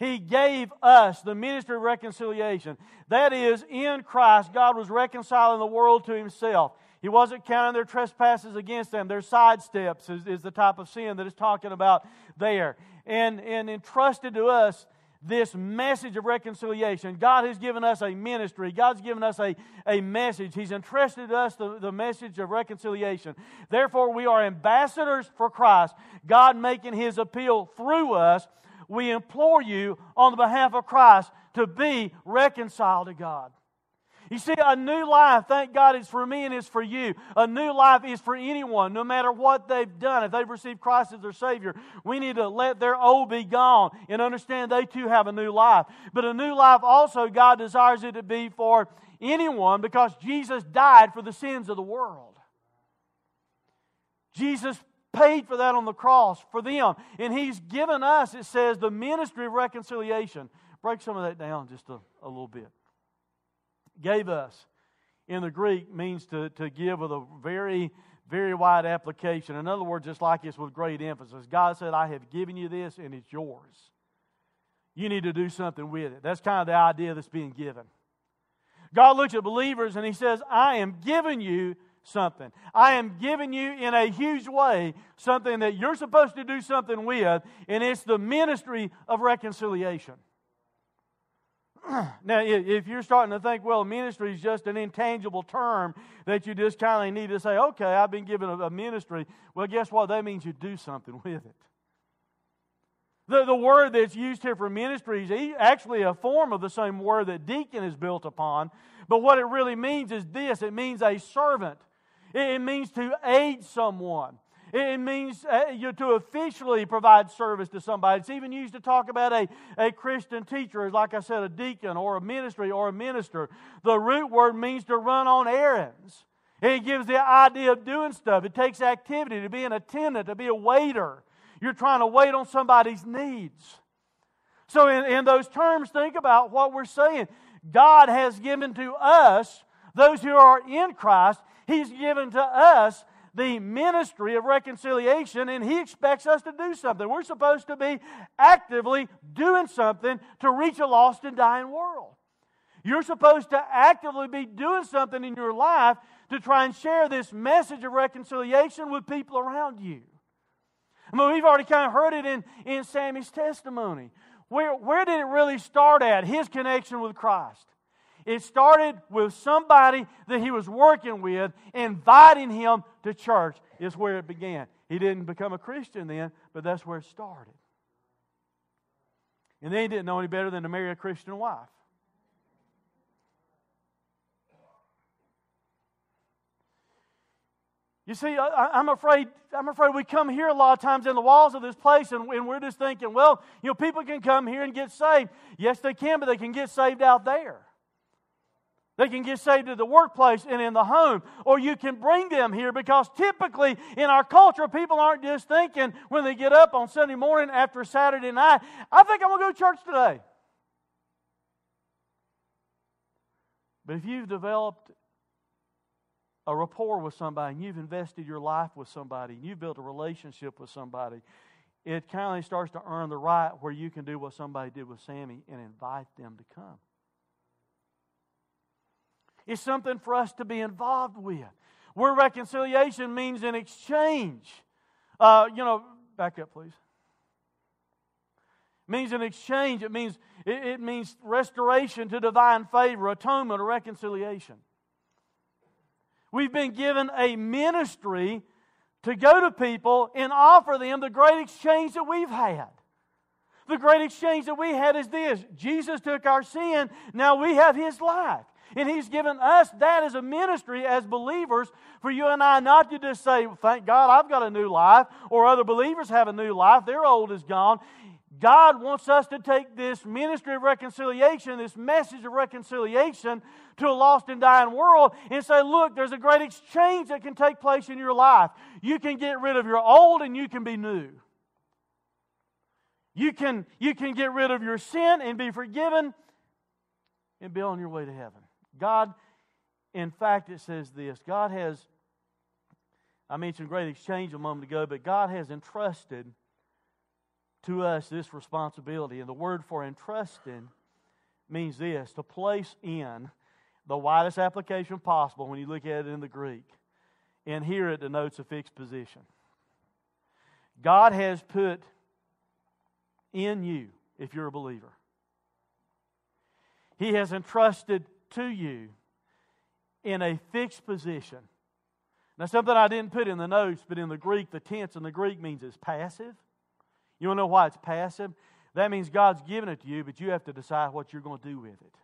He gave us the ministry of reconciliation. That is, in Christ, God was reconciling the world to himself. He wasn't counting their trespasses against them. Their sidesteps is, is the type of sin that is talking about there. And, and entrusted to us this message of reconciliation. God has given us a ministry. God's given us a, a message. He's entrusted us the, the message of reconciliation. Therefore, we are ambassadors for Christ, God making his appeal through us. We implore you on the behalf of Christ to be reconciled to God. You see, a new life, thank God, is for me and it's for you. A new life is for anyone, no matter what they've done. If they've received Christ as their Savior, we need to let their old be gone and understand they too have a new life. But a new life also, God desires it to be for anyone because Jesus died for the sins of the world. Jesus paid for that on the cross for them. And He's given us, it says, the ministry of reconciliation. Break some of that down just a, a little bit gave us in the Greek means to, to give with a very, very wide application. In other words, it's like it's with great emphasis. God said, I have given you this and it's yours. You need to do something with it. That's kind of the idea that's being given. God looks at believers and He says, I am giving you something. I am giving you in a huge way something that you're supposed to do something with, and it's the ministry of reconciliation. now, if you're starting to think, well, ministry is just an intangible term that you just kind of need to say, okay, I've been given a, ministry, well, guess what? That means you do something with it. The, the word that's used here for ministry is actually a form of the same word that deacon is built upon, but what it really means is this it means a servant, it means to aid someone. It means uh, to officially provide service to somebody. It's even used to talk about a, a Christian teacher, like I said, a deacon or a ministry or a minister. The root word means to run on errands. It gives the idea of doing stuff. It takes activity to be an attendant, to be a waiter. You're trying to wait on somebody's needs. So, in, in those terms, think about what we're saying. God has given to us, those who are in Christ, He's given to us the ministry of reconciliation, and He expects us to do something. We're supposed to be actively doing something to reach a lost and dying world. You're supposed to actively be doing something in your life to try and share this message of reconciliation with people around you. I mean, we've already kind of heard it in, in Sammy's testimony. Where, where did it really start at? His connection with Christ. It started with somebody that he was working with, inviting him to church, is where it began. He didn't become a Christian then, but that's where it started. And they didn't know any better than to marry a Christian wife. You see, I, am afraid, I'm afraid we come here a lot of times in the walls of this place and, and we're just thinking, well, you know, people can come here and get saved. Yes, they can, but they can get saved out there. They can get saved at the workplace and in the home. Or you can bring them here because typically in our culture, people aren't just thinking when they get up on Sunday morning after Saturday night, I think I'm going to go to church today. But if you've developed a rapport with somebody and you've invested your life with somebody and you've built a relationship with somebody, it kind of starts to earn the right where you can do what somebody did with Sammy and invite them to come. It's something for us to be involved with. Where reconciliation means an exchange. Uh, you know, back up, please. It means an exchange. It means it, it means restoration to divine favor, atonement, or reconciliation. We've been given a ministry to go to people and offer them the great exchange that we've had. The great exchange that we had is this Jesus took our sin, now we have His life. And He's given us that as a ministry, as believers, for you and I not to just say, Thank God I've got a new life, or other believers have a new life, their old is gone. God wants us to take this ministry of reconciliation, this message of reconciliation to a lost and dying world and say, look, there's a great exchange that can take place in your life. You can get rid of your old and you can be new. You can, you can get rid of your sin and be forgiven and be on your way to heaven. God, in fact, it says this God has, I mentioned great exchange a moment ago, but God has entrusted to us this responsibility. And the word for entrusted means this to place in the widest application possible when you look at it in the Greek. And here it denotes a fixed position. God has put in you, if you're a believer, He has entrusted to you in a fixed position. Now, something I didn't put in the notes, but in the Greek, the tense in the Greek means it's passive. You want to know why it's passive? That means God's given it to you, but you have to decide what you're going to do with it.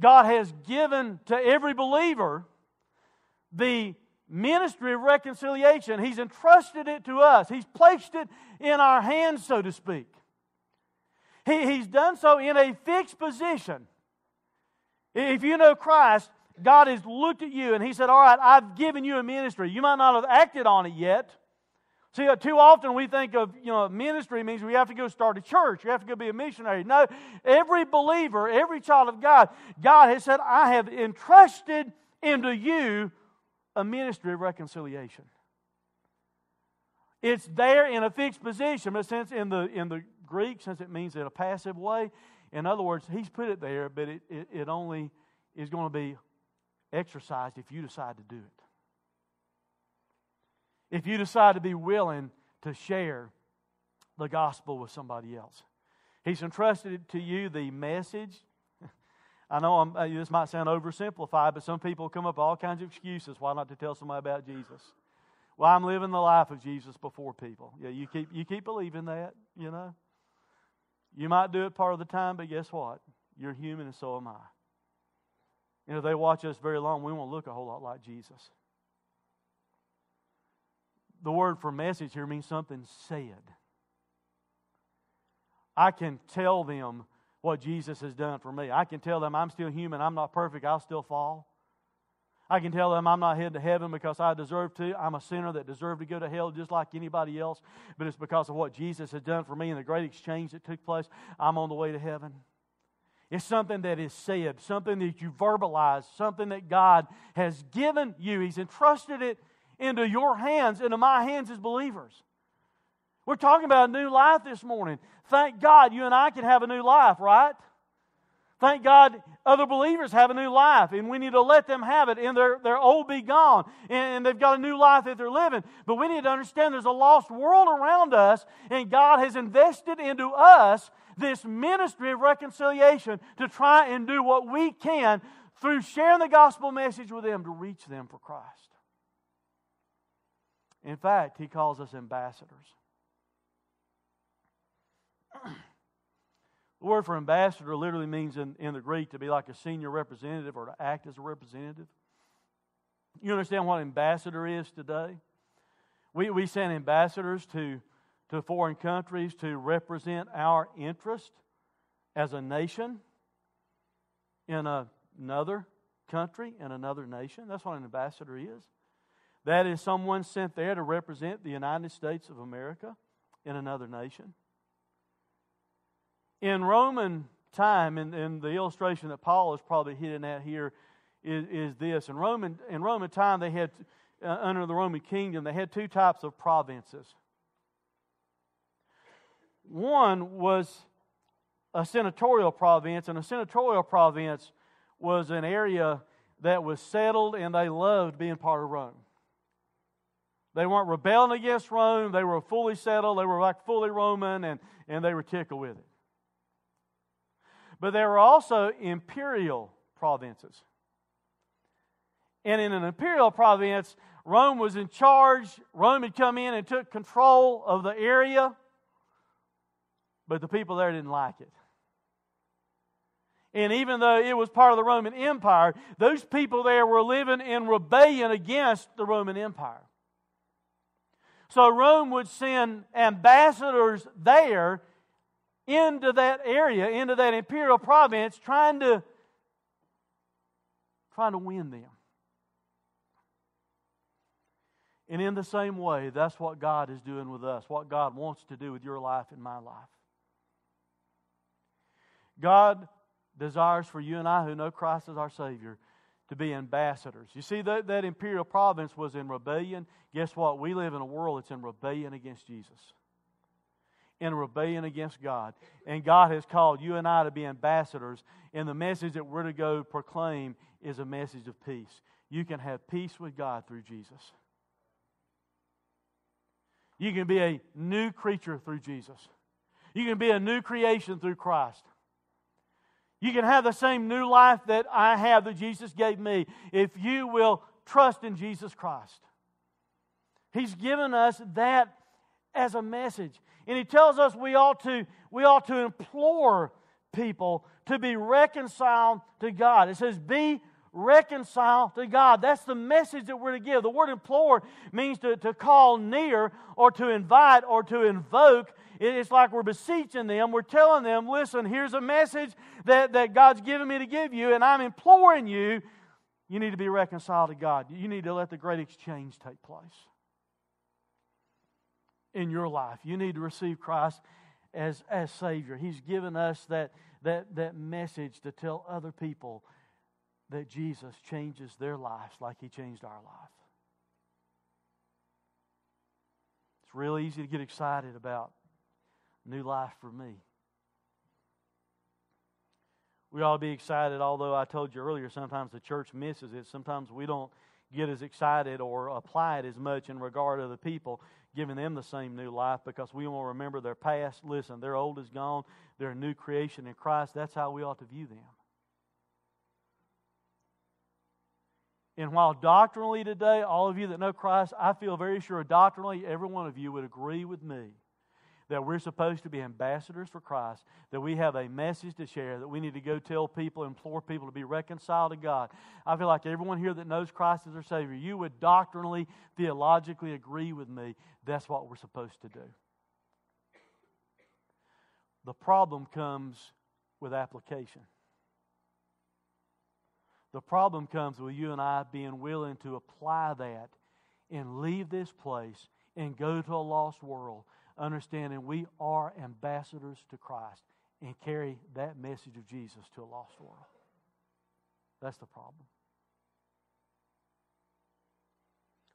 God has given to every believer the ministry of reconciliation. He's entrusted it to us, He's placed it in our hands, so to speak. He, he's done so in a fixed position. If you know Christ, God has looked at you and He said, All right, I've given you a ministry. You might not have acted on it yet. See, uh, too often we think of, you know, ministry means we have to go start a church. You have to go be a missionary. No, every believer, every child of God, God has said, I have entrusted into you a ministry of reconciliation. It's there in a fixed position, but since in the, in the Greek, since it means in a passive way, in other words, he's put it there, but it, it, it only is going to be exercised if you decide to do it if you decide to be willing to share the gospel with somebody else. He's entrusted to you the message. I know I'm, uh, this might sound oversimplified, but some people come up with all kinds of excuses why not to tell somebody about Jesus. Well, I'm living the life of Jesus before people. Yeah, you keep you keep believing that, you know. You might do it part of the time, but guess what? You're human and so am I. And if they watch us very long, we won't look a whole lot like Jesus the word for message here means something said. I can tell them what Jesus has done for me. I can tell them I'm still human, I'm not perfect, I'll still fall. I can tell them I'm not headed to heaven because I deserve to. I'm a sinner that deserved to go to hell just like anybody else, but it's because of what Jesus has done for me and the great exchange that took place. I'm on the way to heaven. It's something that is said, something that you verbalize, something that God has given you. He's entrusted it into your hands, into my hands as believers. We're talking about a new life this morning. Thank God you and I can have a new life, right? Thank God other believers have a new life, and we need to let them have it, and their, their old be gone, and they've got a new life that they're living. But we need to understand there's a lost world around us, and God has invested into us this ministry of reconciliation to try and do what we can through sharing the gospel message with them to reach them for Christ. In fact, he calls us ambassadors. the word for ambassador literally means in, in the Greek to be like a senior representative or to act as a representative. You understand what ambassador is today? We, we send ambassadors to, to foreign countries to represent our interest as a nation in a, another country, in another nation. That's what an ambassador is. That is someone sent there to represent the United States of America in another nation. In Roman time, and, in the illustration that Paul is probably hitting at here, is, is this. In Roman, in Roman time, they had, uh, under the Roman kingdom, they had two types of provinces. One was a senatorial province, and a senatorial province was an area that was settled and they loved being part of Rome. They weren't rebelling against Rome. They were fully settled. They were like fully Roman and, and they were tickled with it. But there were also imperial provinces. And in an imperial province, Rome was in charge. Rome had come in and took control of the area, but the people there didn't like it. And even though it was part of the Roman Empire, those people there were living in rebellion against the Roman Empire. So Rome would send ambassadors there into that area, into that imperial province, trying to trying to win them. And in the same way, that's what God is doing with us, what God wants to do with your life and my life. God desires for you and I who know Christ as our Savior to be ambassadors. You see, that, that imperial province was in rebellion. Guess what? We live in a world that's in rebellion against Jesus, in rebellion against God. And God has called you and I to be ambassadors. And the message that we're to go proclaim is a message of peace. You can have peace with God through Jesus. You can be a new creature through Jesus. You can be a new creation through Christ. You can have the same new life that I have that Jesus gave me if you will trust in Jesus Christ. He's given us that as a message. And he tells us we ought to, we ought to implore people to be reconciled to God. It says, Be reconciled to God. That's the message that we're to give. The word implore means to, to call near or to invite or to invoke. It's like we're beseeching them. We're telling them, listen, here's a message that, that God's given me to give you, and I'm imploring you. You need to be reconciled to God. You need to let the great exchange take place in your life. You need to receive Christ as, as Savior. He's given us that, that, that message to tell other people that Jesus changes their lives like He changed our life. It's real easy to get excited about new life for me. We ought to be excited, although I told you earlier, sometimes the church misses it. Sometimes we don't get as excited or apply it as much in regard to the people, giving them the same new life because we want to remember their past. Listen, their old is gone, they're a new creation in Christ. That's how we ought to view them. And while doctrinally today, all of you that know Christ, I feel very sure doctrinally every one of you would agree with me that we're supposed to be ambassadors for Christ, that we have a message to share, that we need to go tell people, implore people to be reconciled to God. I feel like everyone here that knows Christ as their Savior, you would doctrinally, theologically agree with me that's what we're supposed to do. The problem comes with application. The problem comes with you and I being willing to apply that and leave this place and go to a lost world, understanding we are ambassadors to Christ and carry that message of Jesus to a lost world. That's the problem.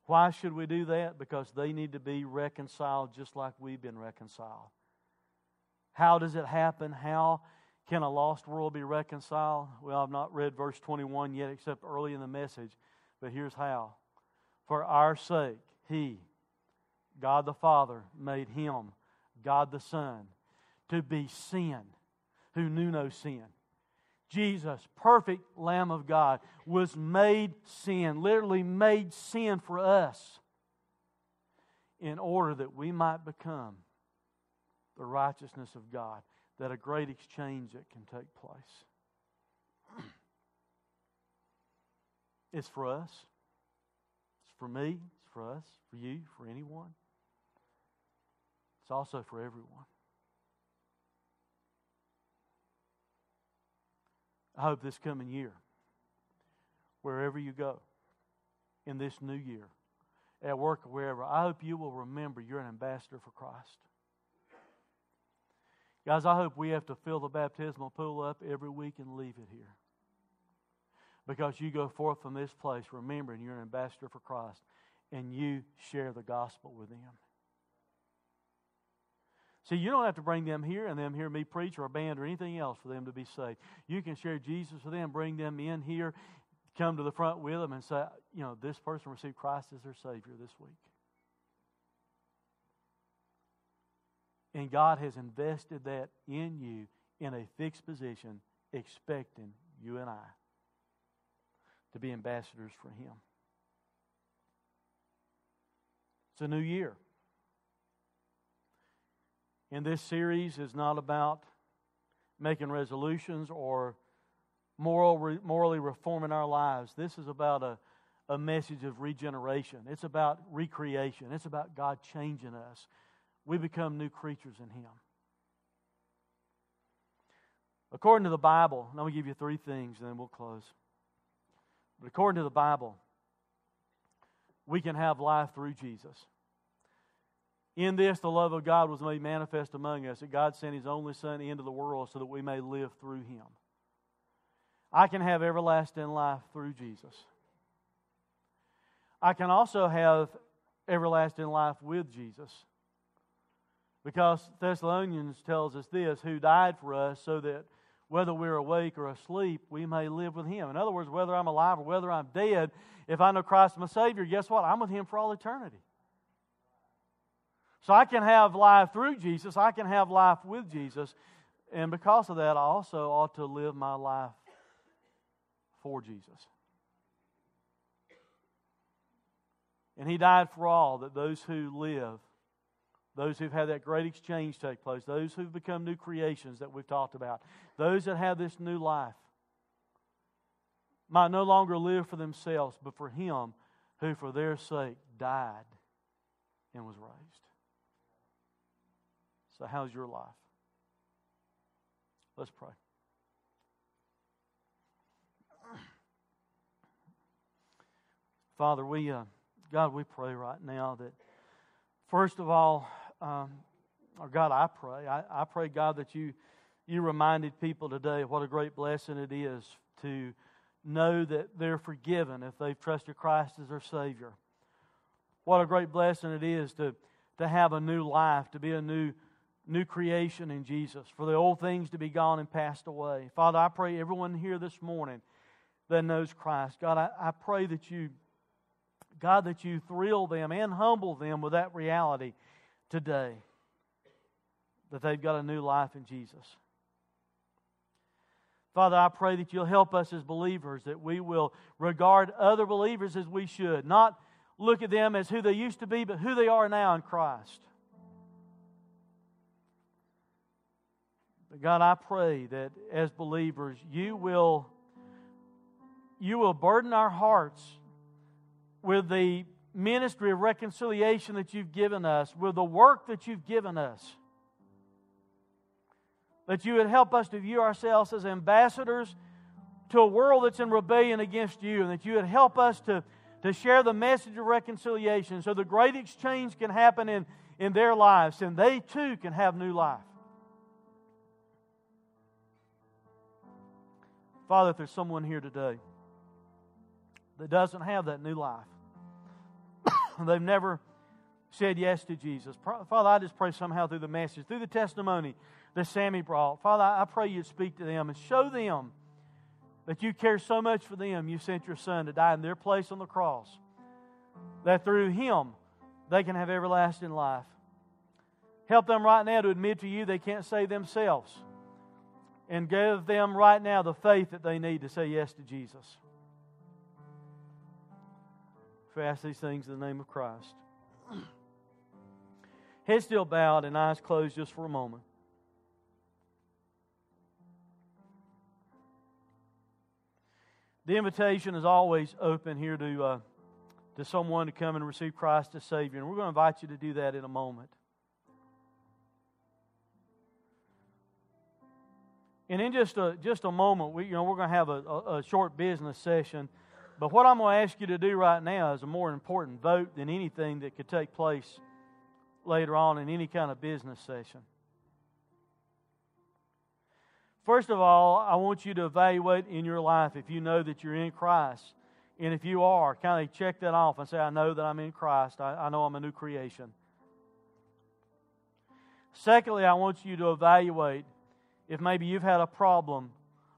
Why should we do that? Because they need to be reconciled just like we've been reconciled. How does it happen? How can a lost world be reconciled? Well, I've not read verse 21 yet, except early in the message, but here's how. For our sake, He, God the Father, made Him, God the Son, to be sin, who knew no sin. Jesus, perfect Lamb of God, was made sin, literally made sin for us, in order that we might become the righteousness of God that a great exchange that can take place. it's for us. It's for me. It's for us. For you. For anyone. It's also for everyone. I hope this coming year, wherever you go, in this new year, at work or wherever, I hope you will remember you're an ambassador for Christ. Guys, I hope we have to fill the baptismal pool up every week and leave it here. Because you go forth from this place remembering you're an ambassador for Christ and you share the gospel with them. See, you don't have to bring them here and them hear me preach or a band or anything else for them to be saved. You can share Jesus with them, bring them in here, come to the front with them and say, you know, this person received Christ as their Savior this week. And God has invested that in you in a fixed position, expecting you and I to be ambassadors for Him. It's a new year. And this series is not about making resolutions or moral, morally reforming our lives. This is about a, a message of regeneration. It's about recreation. It's about God changing us. We become new creatures in Him. According to the Bible, let me give you three things and then we'll close. But according to the Bible, we can have life through Jesus. In this, the love of God was made manifest among us, that God sent His only Son into the world so that we may live through Him. I can have everlasting life through Jesus. I can also have everlasting life with Jesus. Because Thessalonians tells us this who died for us so that whether we're awake or asleep, we may live with Him. In other words, whether I'm alive or whether I'm dead, if I know Christ my Savior, guess what? I'm with Him for all eternity. So I can have life through Jesus, I can have life with Jesus, and because of that, I also ought to live my life for Jesus. And He died for all, that those who live those who've had that great exchange take place, those who've become new creations that we've talked about, those that have this new life, might no longer live for themselves, but for Him who for their sake died and was raised. So, how's your life? Let's pray. Father, we, uh, God, we pray right now that, first of all, um, or God, I pray, I, I pray, God, that you, you reminded people today what a great blessing it is to know that they're forgiven if they've trusted Christ as their Savior. What a great blessing it is to, to have a new life, to be a new, new creation in Jesus, for the old things to be gone and passed away. Father, I pray everyone here this morning that knows Christ, God, I, I pray that you, God, that you thrill them and humble them with that reality today that they've got a new life in Jesus. Father, I pray that you'll help us as believers, that we will regard other believers as we should, not look at them as who they used to be, but who they are now in Christ. But God, I pray that as believers, you will, you will burden our hearts with the ministry of reconciliation that you've given us, with the work that you've given us. That you would help us to view ourselves as ambassadors to a world that's in rebellion against you, and that you would help us to, to share the message of reconciliation so the great exchange can happen in, in their lives, and they too can have new life. Father, if there's someone here today that doesn't have that new life, they've never said yes to Jesus. Father, I just pray somehow through the message, through the testimony that Sammy brought, Father, I pray you'd speak to them and show them that you care so much for them, you sent your Son to die in their place on the cross, that through Him they can have everlasting life. Help them right now to admit to you they can't save themselves. And give them right now the faith that they need to say yes to Jesus. For ask these things in the name of Christ. Head still bowed and eyes closed just for a moment. The invitation is always open here to, uh, to someone to come and receive Christ as Savior. And we're going to invite you to do that in a moment. And in just a, just a moment, we, you know, we're going to have a, a, a short business session. But what I'm going to ask you to do right now is a more important vote than anything that could take place later on in any kind of business session. First of all, I want you to evaluate in your life if you know that you're in Christ. And if you are, kind of check that off and say, I know that I'm in Christ. I, I know I'm a new creation. Secondly, I want you to evaluate if maybe you've had a problem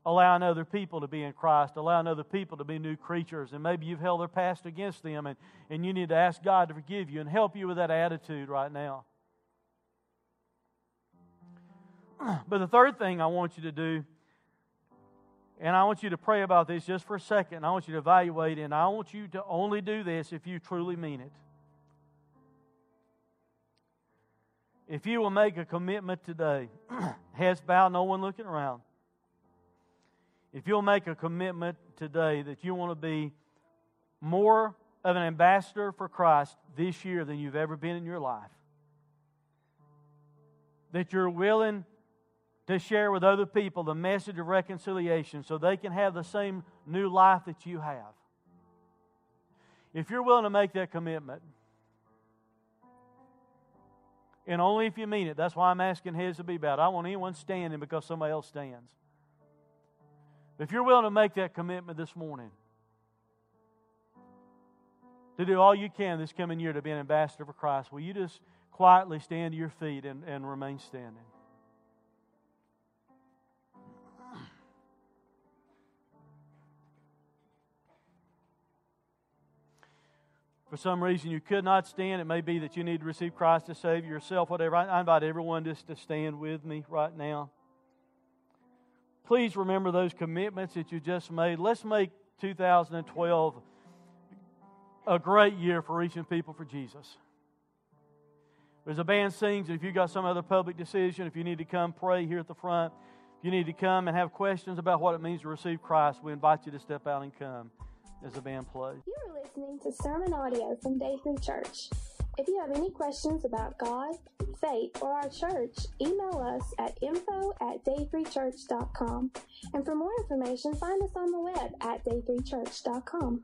allowing other people to be in Christ, allowing other people to be new creatures, and maybe you've held their past against them, and, and you need to ask God to forgive you and help you with that attitude right now. But the third thing I want you to do, and I want you to pray about this just for a second, I want you to evaluate, and I want you to only do this if you truly mean it. If you will make a commitment today, heads bowed, no one looking around. If you'll make a commitment today that you want to be more of an ambassador for Christ this year than you've ever been in your life, that you're willing to share with other people the message of reconciliation so they can have the same new life that you have. If you're willing to make that commitment, and only if you mean it, that's why I'm asking heads to be bowed. I want anyone standing because somebody else stands. If you're willing to make that commitment this morning, to do all you can this coming year to be an ambassador for Christ, will you just quietly stand to your feet and, and remain standing? For some reason you could not stand, it may be that you need to receive Christ as Savior yourself, whatever. I invite everyone just to stand with me right now. Please remember those commitments that you just made. Let's make 2012 a great year for reaching people for Jesus. As a band sings, if you've got some other public decision, if you need to come pray here at the front, if you need to come and have questions about what it means to receive Christ, we invite you to step out and come as the band. You are listening to sermon audio from Day 3 Church. If you have any questions about God, faith, or our church, email us at info at day3church.com. And for more information, find us on the web at day3church.com.